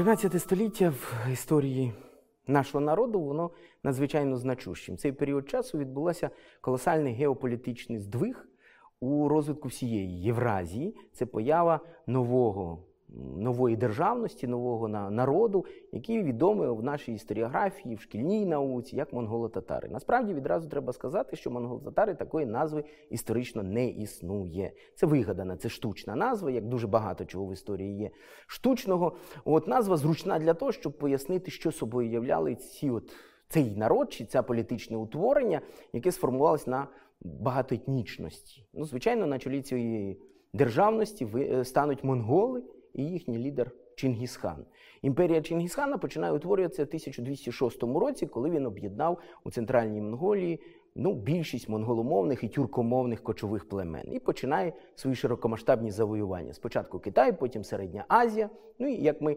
13 століття в історії нашого народу воно надзвичайно значущим. Цей період часу відбулося колосальний геополітичний здвиг у розвитку всієї Євразії. Це поява нового нової державності, нового народу, який відомий в нашій історіографії, в шкільній науці, як монголо-татари. Насправді відразу треба сказати, що монголо-татари такої назви історично не існує. Це вигадана, це штучна назва, як дуже багато чого в історії є штучного. От назва зручна для того, щоб пояснити, що собою являли ці от. Цей народ чи це політичне утворення, яке сформувалось на багатоетнічності. Ну, звичайно, на чолі цієї державності е, стануть монголи, і їхній лідер Чингісхан. Імперія Чингісхана починає утворюватися в 1206 році, коли він об'єднав у центральній Монголії ну, більшість монголомовних і тюркомовних кочових племен. І починає свої широкомасштабні завоювання. Спочатку Китай, потім Середня Азія. Ну і як ми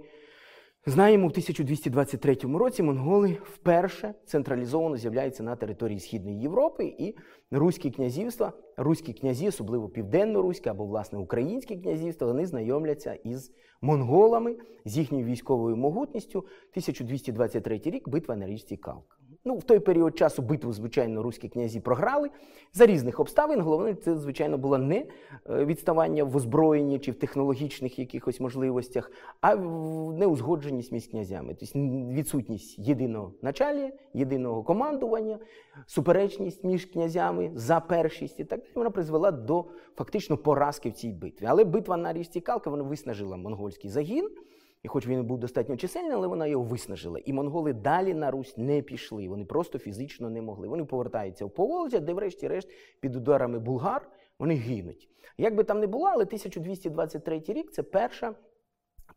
Знаємо, в 1223 році монголи вперше централізовано з'являються на території Східної Європи, і руські князівства, руські князі, особливо південно-руські або власне українські князівства, вони знайомляться із монголами з їхньою військовою могутністю. 1223 рік битва на річці Калка. Ну, в той період часу битву, звичайно, руські князі програли за різних обставин. Головне, це, звичайно, було не е, відставання в озброєнні чи в технологічних якихось можливостях, а неузгодженість між князями. Тобто відсутність єдиного началі, єдиного командування, суперечність між князями за першість і так далі. Вона призвела до фактично поразки в цій битві. Але битва на річці Калка вона виснажила монгольський загін. І хоч він був достатньо чисельний, але вона його виснажила. І монголи далі на Русь не пішли. Вони просто фізично не могли. Вони повертаються в Поволжя, де, врешті-решт, під ударами булгар вони гинуть. Як би там не було, але 1223 рік це перша.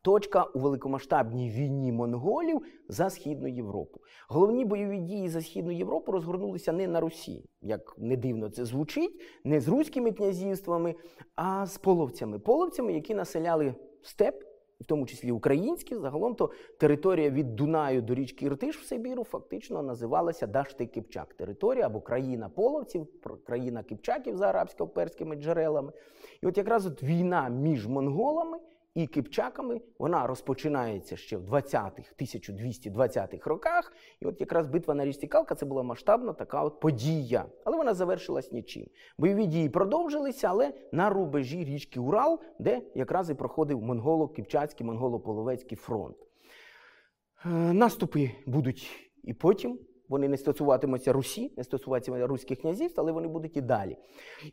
Точка у великомасштабній війні монголів за Східну Європу. Головні бойові дії за Східну Європу розгорнулися не на Русі, як не дивно це звучить, не з руськими князівствами, а з половцями. Половцями, які населяли степ в тому числі українські, загалом то територія від Дунаю до річки Іртиш в Сибіру фактично називалася Дашти Кипчак. Територія або країна половців, країна Кипчаків за арабсько-перськими джерелами. І от якраз от війна між монголами і кипчаками вона розпочинається ще в 20-х, 1220-х роках. І от якраз битва на річці Калка це була масштабна така от подія. Але вона завершилась нічим. Бойові дії продовжилися, але на рубежі річки Урал, де якраз і проходив монголо-кипчацький, монголо-половецький фронт. Е, наступи будуть і потім. Вони не стосуватимуться Русі, не стосуватимуться руських князівств, але вони будуть і далі.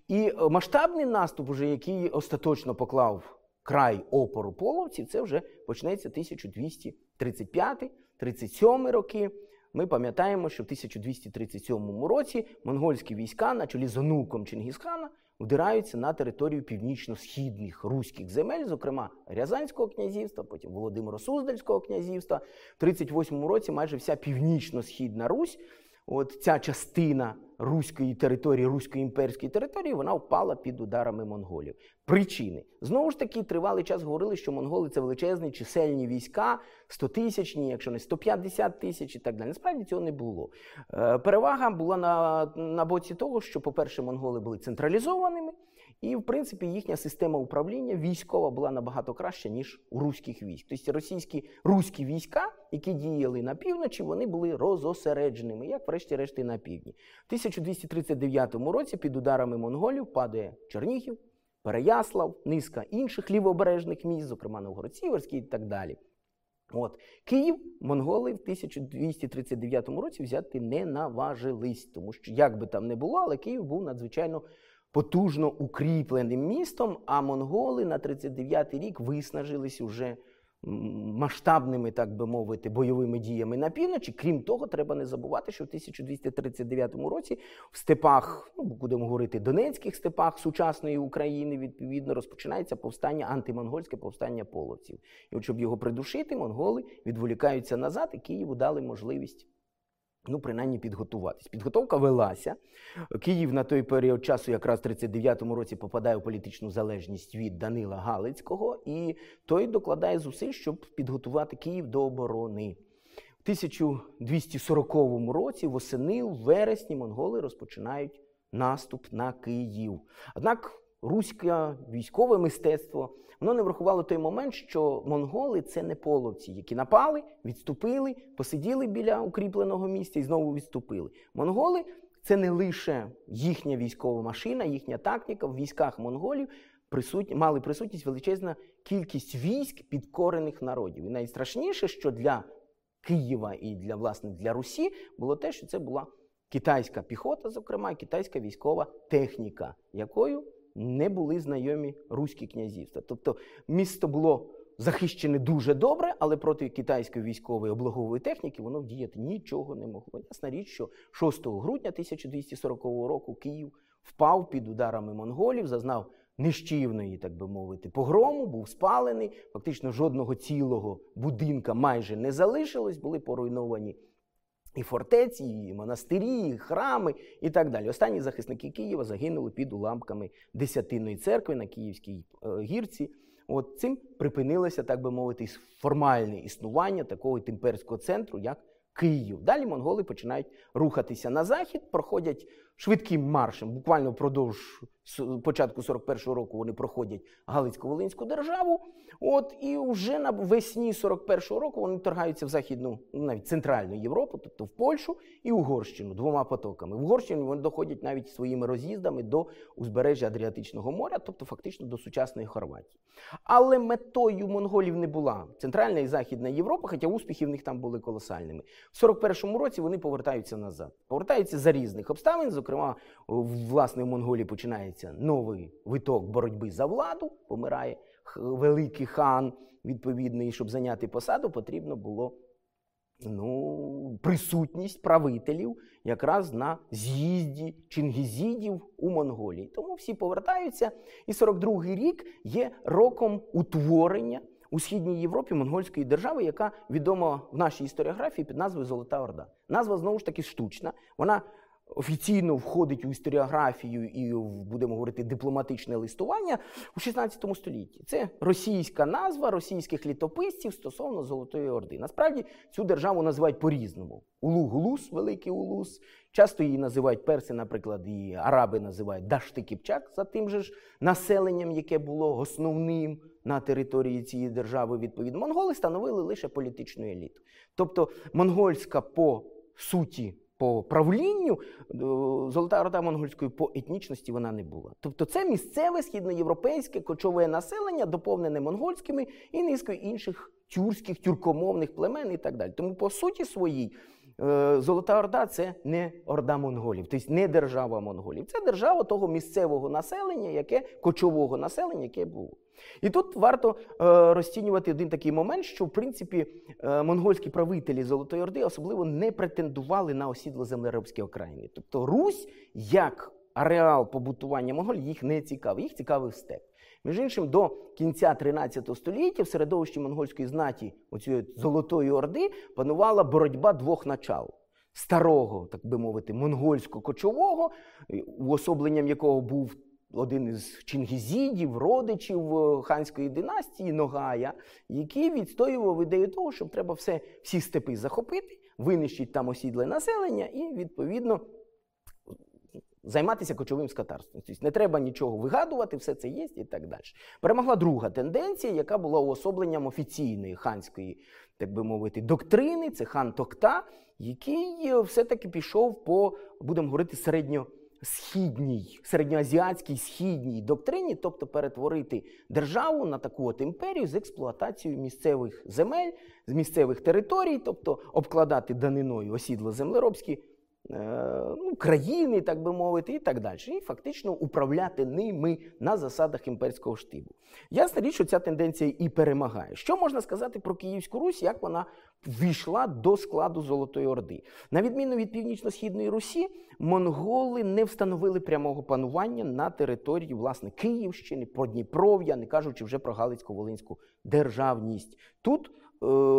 І е, масштабний наступ, уже який остаточно поклав край опору половців, це вже почнеться 1235-37 роки. Ми пам'ятаємо, що в 1237 році монгольські війська на чолі з онуком Чингісхана вдираються на територію північно-східних руських земель, зокрема Рязанського князівства, потім Володимиро-Суздальського князівства. В 38 році майже вся північно-східна Русь от ця частина руської території, руської імперської території, вона впала під ударами монголів. Причини знову ж таки тривалий час говорили, що монголи це величезні чисельні війська, 100 тисячні, якщо не 150 тисяч і так далі. Насправді цього не було. Е, перевага була на, на боці того, що, по-перше, монголи були централізованими. І, в принципі, їхня система управління військова була набагато краща, ніж у руських військ. Тобто російські руські війська, які діяли на півночі, вони були розосередженими, як, врешті-решт, і на півдні. В 1239 році під ударами монголів падає Чернігів, Переяслав, низка інших лівобережних міст, зокрема Новгород-Сіверський і так далі. От Київ монголи в 1239 році взяти не наважились, тому що як би там не було, але Київ був надзвичайно потужно укріпленим містом, а монголи на 39-й рік виснажились уже масштабними, так би мовити, бойовими діями на півночі. Крім того, треба не забувати, що в 1239 році в степах, ну будемо говорити, донецьких степах сучасної України, відповідно, розпочинається повстання антимонгольське повстання половців. І от щоб його придушити, монголи відволікаються назад, і Києву дали можливість. Ну, принаймні підготуватись. Підготовка велася. Київ на той період часу, якраз в 39-му році, попадає у політичну залежність від Данила Галицького, і той докладає зусиль, щоб підготувати Київ до оборони. В 1240 році, восени, в вересні, монголи розпочинають наступ на Київ. Однак руське військове мистецтво. Воно не врахувало той момент, що монголи це не половці, які напали, відступили, посиділи біля укріпленого місця і знову відступили. Монголи це не лише їхня військова машина, їхня тактика. В військах монголів присутні, мали присутність величезна кількість військ підкорених народів. І найстрашніше, що для Києва і для власне для Русі було те, що це була китайська піхота, зокрема, китайська військова техніка, якою не були знайомі руські князівства. Тобто місто було захищене дуже добре, але проти китайської військової облогової техніки воно вдіяти нічого не могло. Ясна річ, що 6 грудня 1240 року Київ впав під ударами монголів, зазнав нищівної, так би мовити, погрому, був спалений. Фактично жодного цілого будинка майже не залишилось, були поруйновані. І фортеці, і монастирі, і храми, і так далі. Останні захисники Києва загинули під уламками Десятинної церкви на Київській е, гірці. От цим припинилося, так би мовити, формальне існування такого імперського центру, як Київ. Далі монголи починають рухатися на захід, проходять швидким маршем. Буквально впродовж початку 41-го року вони проходять Галицько-Волинську державу. От і вже на весні 41-го року вони торгаються в західну, ну, навіть центральну Європу, тобто в Польщу і Угорщину двома потоками. В Угорщину вони доходять навіть своїми роз'їздами до узбережжя Адріатичного моря, тобто фактично до сучасної Хорватії. Але метою монголів не була центральна і західна Європа, хоча успіхи в них там були колосальними. В 41-му році вони повертаються назад, повертаються за різних обставин. Зокрема, власне в Монголії починається новий виток боротьби за владу, помирає великий хан, відповідний, щоб зайняти посаду, потрібно було ну, присутність правителів якраз на з'їзді чингізідів у Монголії. Тому всі повертаються. І 42-й рік є роком утворення у східній Європі монгольської держави, яка відома в нашій історіографії під назвою Золота Орда. Назва знову ж таки штучна. Вона офіційно входить у історіографію і будемо говорити, дипломатичне листування у 16 столітті. Це російська назва російських літописців стосовно Золотої Орди. Насправді цю державу називають по-різному. Улу-Гулус, Великий Улус. Часто її називають перси, наприклад, і араби називають Дашти Кіпчак за тим же ж населенням, яке було основним на території цієї держави. Відповідно, монголи становили лише політичну еліту. Тобто монгольська по суті по правлінню е, Золота Орда монгольської по етнічності вона не була. Тобто це місцеве східноєвропейське кочове населення, доповнене монгольськими і низкою інших тюркських, тюркомовних племен і так далі. Тому, по суті своїй, Золота Орда це не орда монголів, тобто не держава монголів. Це держава того місцевого населення, яке кочового населення, яке було. І тут варто е, розцінювати один такий момент, що в принципі е, монгольські правителі Золотої Орди особливо не претендували на осідло землеробські окраїни. Тобто Русь як ареал побутування монголів їх не цікавий, їх цікавив степ. Між іншим, до кінця 13 століття в середовищі монгольської знаті оцієї Золотої Орди панувала боротьба двох начал. Старого, так би мовити, монгольсько-кочового, уособленням якого був один із чингізідів, родичів е, ханської династії Ногая, який відстоював ідею того, що треба все, всі степи захопити, винищити там осідле населення і, відповідно, займатися кочовим скотарством. Тобто не треба нічого вигадувати, все це є і так далі. Перемогла друга тенденція, яка була уособленням офіційної ханської, так би мовити, доктрини. Це хан Токта, який е, все-таки пішов по, будемо говорити, середньо східній, середньоазіатській східній доктрині, тобто перетворити державу на таку от імперію з експлуатацією місцевих земель, з місцевих територій, тобто обкладати даниною осідло землеробські ну, країни, так би мовити, і так далі. І фактично управляти ними на засадах імперського штибу. Ясна річ, що ця тенденція і перемагає. Що можна сказати про Київську Русь, як вона війшла до складу Золотої Орди? На відміну від північно-східної Русі, монголи не встановили прямого панування на території власне Київщини, Продніпров'я, не кажучи вже про Галицько-Волинську державність. Тут Е,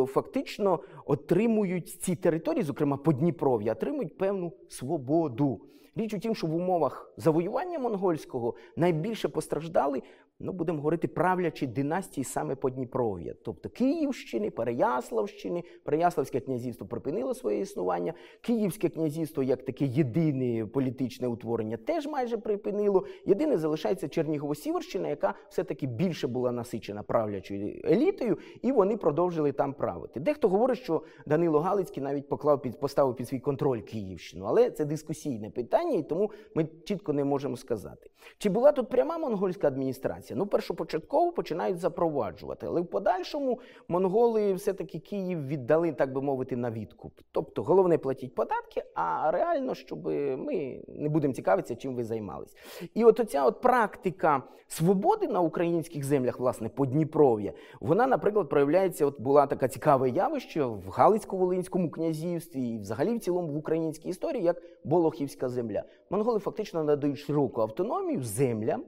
фактично отримують ці території, зокрема Подніпров'я, отримують певну свободу. Річ у тім, що в умовах завоювання монгольського найбільше постраждали ну будемо говорити, правлячі династії саме Подніпров'я, тобто Київщини, Переяславщини, Переяславське князівство припинило своє існування, Київське князівство, як таке єдине політичне утворення, теж майже припинило. Єдине залишається Чернігово-Сіверщина, яка все-таки більше була насичена правлячою елітою, і вони продовжили там правити. Дехто говорить, що Данило Галицький навіть поклав під поставив під свій контроль Київщину, але це дискусійне питання, і тому ми чітко не можемо сказати. Чи була тут пряма монгольська адміністрація? Ну, першопочатково починають запроваджувати, але в подальшому монголи все-таки Київ віддали, так би мовити, на відкуп. Тобто, головне платіть податки, а реально, щоб ми не будемо цікавитися, чим ви займались. І от оця от практика свободи на українських землях, власне, Подніпров'я, вона, наприклад, проявляється. От була така цікаве явище в Галицько-Волинському князівстві і взагалі в цілому в українській історії, як Болохівська земля. Монголи фактично надають широку автономію землям,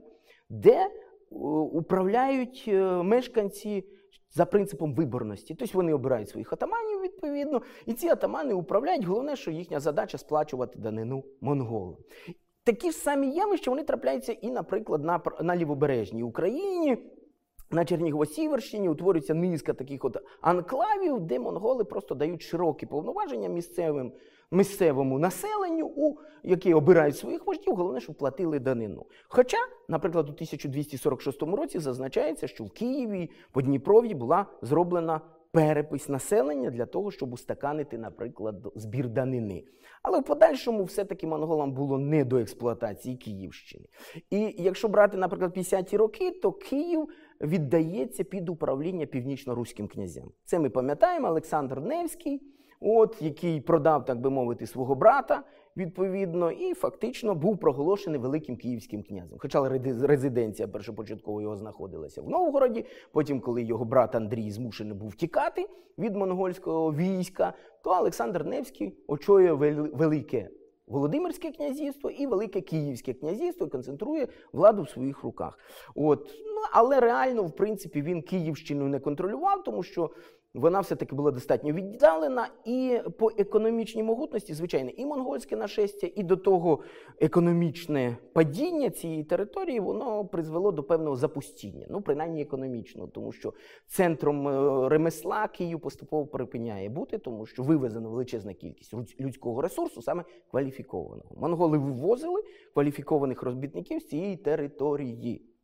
де управляють е, мешканці за принципом виборності. Тобто вони обирають своїх атаманів відповідно, і ці атамани управляють. Головне, що їхня задача сплачувати данину монголам. Такі ж самі явища вони трапляються і, наприклад, на на лівобережній Україні. На Чернігово-Сіверщині утворюється низка таких от анклавів, де монголи просто дають широкі повноваження місцевим місцевому населенню, у які обирають своїх вождів, головне, щоб платили данину. Хоча, наприклад, у 1246 році зазначається, що в Києві по Дніпрові була зроблена перепис населення для того, щоб устаканити, наприклад, збір данини. Але в подальшому все-таки монголам було не до експлуатації Київщини. І якщо брати, наприклад, 50-ті роки, то Київ віддається під управління північно-руським князям. Це ми пам'ятаємо Олександр Невський от, який продав, так би мовити, свого брата відповідно, і фактично був проголошений великим київським князем. Хоча резиденція першопочатково його знаходилася в Новгороді. Потім, коли його брат Андрій змушений був тікати від монгольського війська, то Олександр Невський очолює велике. Володимирське князівство і Велике Київське князівство концентрує владу в своїх руках. От. Ну, Але реально, в принципі, він Київщину не контролював, тому що вона все-таки була достатньо віддалена, і по економічній могутності, звичайно, і монгольське нашестя, і до того економічне падіння цієї території, воно призвело до певного запустіння, ну принаймні економічного, тому що центром е, ремесла Київ поступово припиняє бути, тому що вивезена величезна кількість людського ресурсу, саме кваліфікованого. Монголи вивозили кваліфікованих робітників з цієї території.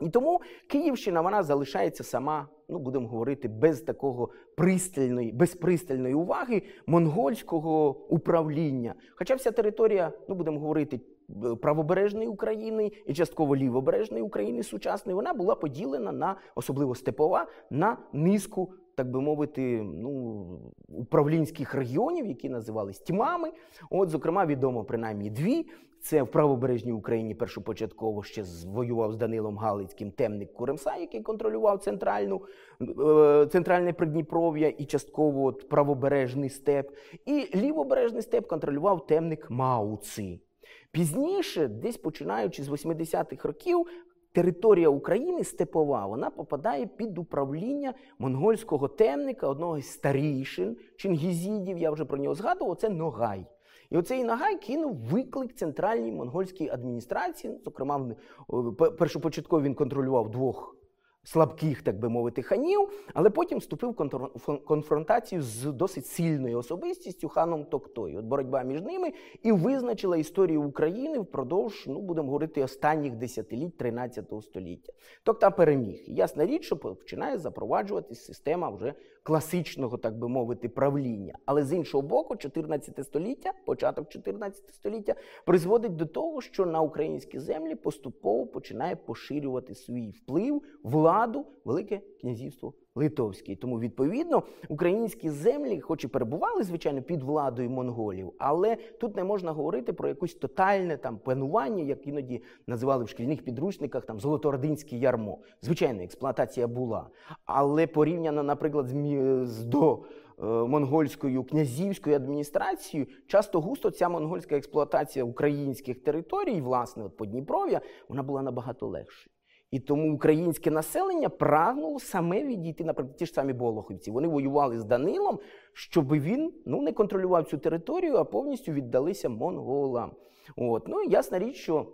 І тому Київщина вона залишається сама, ну будемо говорити, без такого пристальної, без пристальної уваги монгольського управління. Хоча вся територія, ну будемо говорити, правобережної України і частково лівобережної України сучасної, вона була поділена на особливо степова на низку, так би мовити, ну управлінських регіонів, які називались тьмами. От, зокрема, відомо принаймні дві. Це в правобережній Україні першопочатково ще воював з Данилом Галицьким темник Куремса, який контролював центральну, е, центральне Придніпров'я і частково от правобережний степ. І лівобережний степ контролював темник Мауци. Пізніше, десь починаючи з 80-х років, територія України степова вона попадає під управління монгольського темника, одного з старішин Чингізідів, я вже про нього згадував, це Ногай. І оцей Нагай кинув виклик центральній монгольській адміністрації. Зокрема, першопочатково він контролював двох слабких, так би мовити, ханів, але потім вступив в конфронтацію з досить сильною особистістю ханом Токтою. От боротьба між ними і визначила історію України впродовж, ну будемо говорити, останніх десятиліть 13 століття. Токта переміг. Ясна річ, що починає запроваджуватись система вже класичного, так би мовити, правління. Але з іншого боку, 14 століття, початок 14 століття, призводить до того, що на українські землі поступово починає поширювати свій вплив, владу, Велике Князівство Литовське. Тому, відповідно, українські землі, хоч і перебували, звичайно, під владою монголів, але тут не можна говорити про якусь тотальне там панування, як іноді називали в шкільних підручниках там Золотородинське ярмо. Звичайно, експлуатація була. Але порівняно, наприклад, з до. Е, монгольською князівською адміністрацією часто густо ця монгольська експлуатація українських територій, власне, от Подніпров'я, вона була набагато легшою. І тому українське населення прагнуло саме відійти, наприклад, ті ж самі Болохівці. Вони воювали з Данилом, щоб він ну, не контролював цю територію, а повністю віддалися монголам. От. Ну і ясна річ, що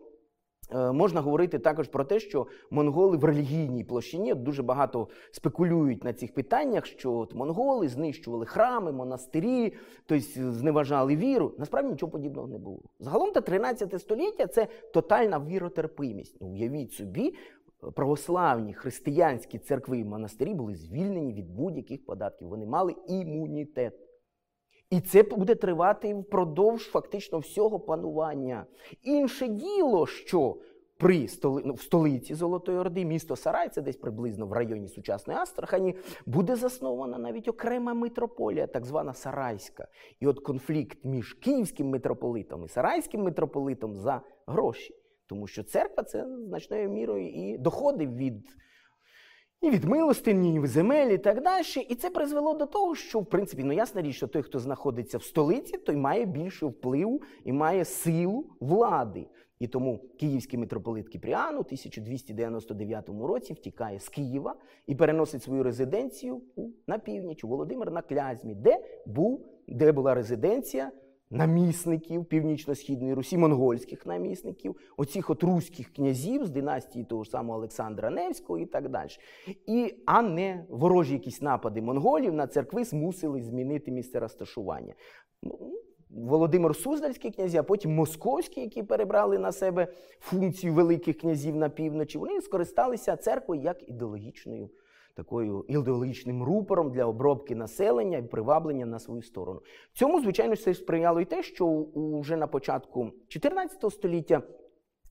Е, можна говорити також про те, що монголи в релігійній площині дуже багато спекулюють на цих питаннях, що от монголи знищували храми, монастирі, тобто зневажали віру. Насправді нічого подібного не було. Загалом та 13 століття це тотальна віротерпимість. Ну, Уявіть собі, православні християнські церкви і монастирі були звільнені від будь-яких податків. Вони мали імунітет. І це буде тривати впродовж фактично всього панування. Інше діло, що при столи, ну, в столиці Золотої Орди, місто Сарай, це десь приблизно в районі сучасної Астрахані, буде заснована навіть окрема митрополія, так звана Сарайська. І от конфлікт між київським митрополитом і Сарайським митрополитом за гроші. Тому що церква це значною мірою і доходи від і від милостині, і земель, і так далі. І це призвело до того, що, в принципі, ну ясна річ, що той, хто знаходиться в столиці, той має більше впливу і має силу влади. І тому київський митрополит Кіпріан у 1299 році втікає з Києва і переносить свою резиденцію на північ у Володимир на Клязьмі, де був, де була резиденція намісників Північно-Східної Русі, монгольських намісників, оцих от руських князів з династії того ж самого Олександра Невського і так далі. І, А не ворожі якісь напади монголів на церкви змусили змінити місце розташування. Ну, Володимир Суздальський князі, а потім московські, які перебрали на себе функцію великих князів на півночі, вони скористалися церквою як ідеологічною такою ідеологічним рупором для обробки населення і приваблення на свою сторону. Цьому, звичайно, це сприяло і те, що вже на початку 14 століття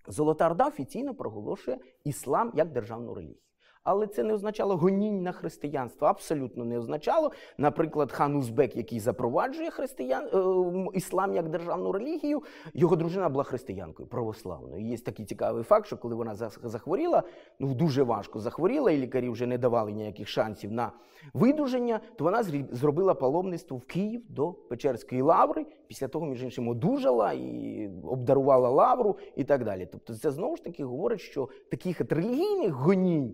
Золота Орда офіційно проголошує іслам як державну релігію. Але це не означало гонінь на християнство. Абсолютно не означало. Наприклад, хан Узбек, який запроваджує християн е, іслам як державну релігію, його дружина була християнкою православною. Є такий цікавий факт, що коли вона захворіла, ну дуже важко захворіла, і лікарі вже не давали ніяких шансів на видуження, то вона зробила паломництво в Київ до Печерської лаври. Після того, між іншим, одужала і обдарувала лавру і так далі. Тобто, це знову ж таки говорить, що таких релігійних гонінь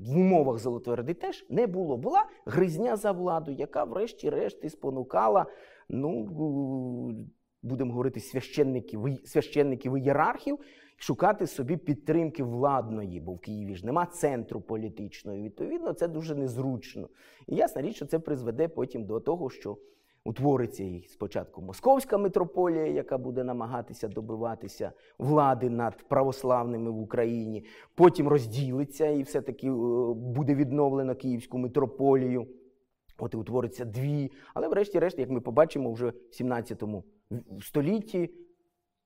в умовах Золотої Ради теж не було. Була гризня за владу, яка, врешті-решт, спонукала, ну, будемо говорити, священників, священників і ієрархів шукати собі підтримки владної, бо в Києві ж нема центру політичної. Відповідно, це дуже незручно. І ясна річ, що це призведе потім до того, що утвориться і спочатку московська митрополія, яка буде намагатися добиватися влади над православними в Україні, потім розділиться і все-таки е, буде відновлено Київську митрополію. От і утвориться дві. Але, врешті-решт, як ми побачимо, вже в 17 столітті.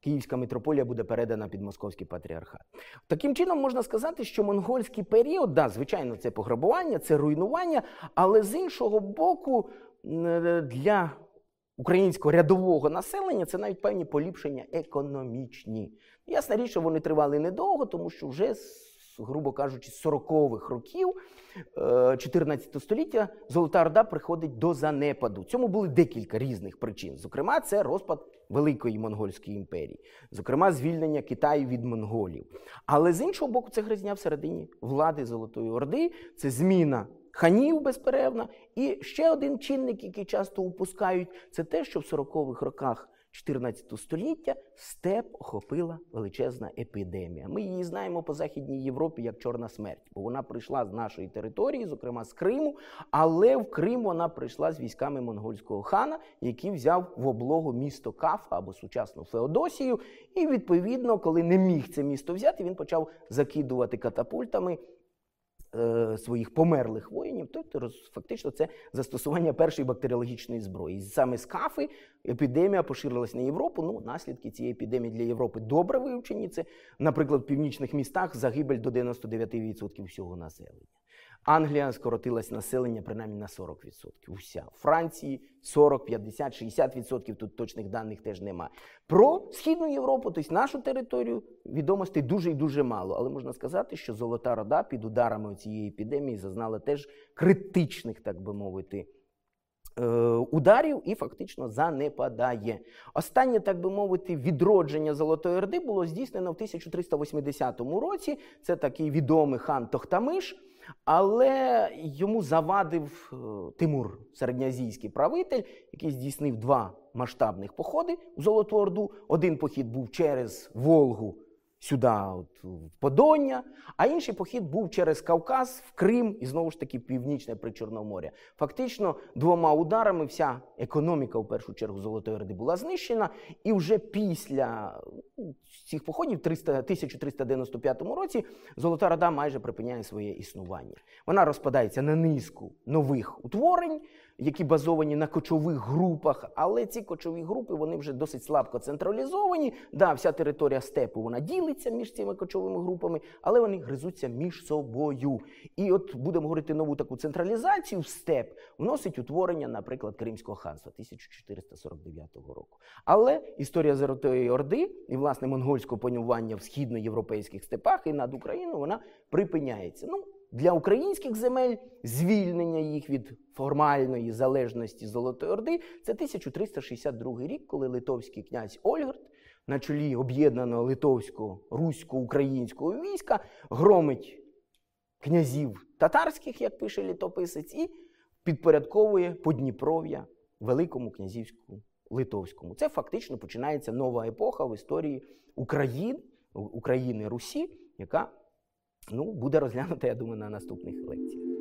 Київська митрополія буде передана під московський патріархат. Таким чином можна сказати, що монгольський період, да, звичайно, це пограбування, це руйнування, але з іншого боку, для українського рядового населення це навіть певні поліпшення економічні. Ясна річ, що вони тривали недовго, тому що вже грубо кажучи, з 40-х років 14 е, століття Золота Орда приходить до занепаду. Цьому були декілька різних причин. Зокрема, це розпад Великої Монгольської імперії, зокрема, звільнення Китаю від монголів. Але з іншого боку, це гризня всередині влади Золотої Орди, це зміна ханів безперервна. І ще один чинник, який часто упускають, це те, що в 40-х роках 14 століття степ охопила величезна епідемія. Ми її знаємо по Західній Європі як Чорна смерть, бо вона прийшла з нашої території, зокрема з Криму, але в Крим вона прийшла з військами монгольського хана, який взяв в облогу місто Кафа або сучасну Феодосію. І відповідно, коли не міг це місто взяти, він почав закидувати катапультами Е, своїх померлих воїнів, то фактично це застосування першої бактеріологічної зброї. Саме з кафи епідемія поширилась на Європу. Ну, наслідки цієї епідемії для Європи добре вивчені. Це, наприклад, в північних містах загибель до 99% всього населення. Англія скоротилась населення принаймні на 40%. Уся. Франції 40, 50, 60%, тут точних даних теж немає. Про Східну Європу, тобто нашу територію, відомостей дуже і дуже мало. Але можна сказати, що Золота Рода під ударами цієї епідемії зазнала теж критичних, так би мовити, е, Ударів і фактично занепадає. Останнє, так би мовити, відродження Золотої Орди було здійснено в 1380 році. Це такий відомий хан Тохтамиш. Але йому завадив е, Тимур, середньоазійський правитель, який здійснив два масштабних походи у Золоту Орду. Один похід був через Волгу сюди, от, в Подоння, а інший похід був через Кавказ, в Крим і знову ж таки Північне Причорномор'я. Фактично, двома ударами вся економіка, в першу чергу, Золотої Орди була знищена, і вже після ну, цих походів, 300, 1395 році, Золота Орда майже припиняє своє існування. Вона розпадається на низку нових утворень, які базовані на кочових групах, але ці кочові групи вони вже досить слабко централізовані. Да, вся територія степу вона ділиться між цими кочовими групами, але вони гризуться між собою. І от будемо говорити нову таку централізацію в степ вносить утворення, наприклад, Кримського ханства 1449 року. Але історія Золотої Орди і власне монгольського панювання в східноєвропейських степах і над Україною вона припиняється. Ну, для українських земель звільнення їх від формальної залежності Золотої Орди це 1362 рік, коли литовський князь Ольгард на чолі об'єднаного литовського русько-українського війська громить князів татарських, як пише літописець, і підпорядковує Подніпров'я Великому князівському Литовському. Це фактично починається нова епоха в історії України, України Русі, яка ну, буде розглянута, я думаю, на наступних лекціях.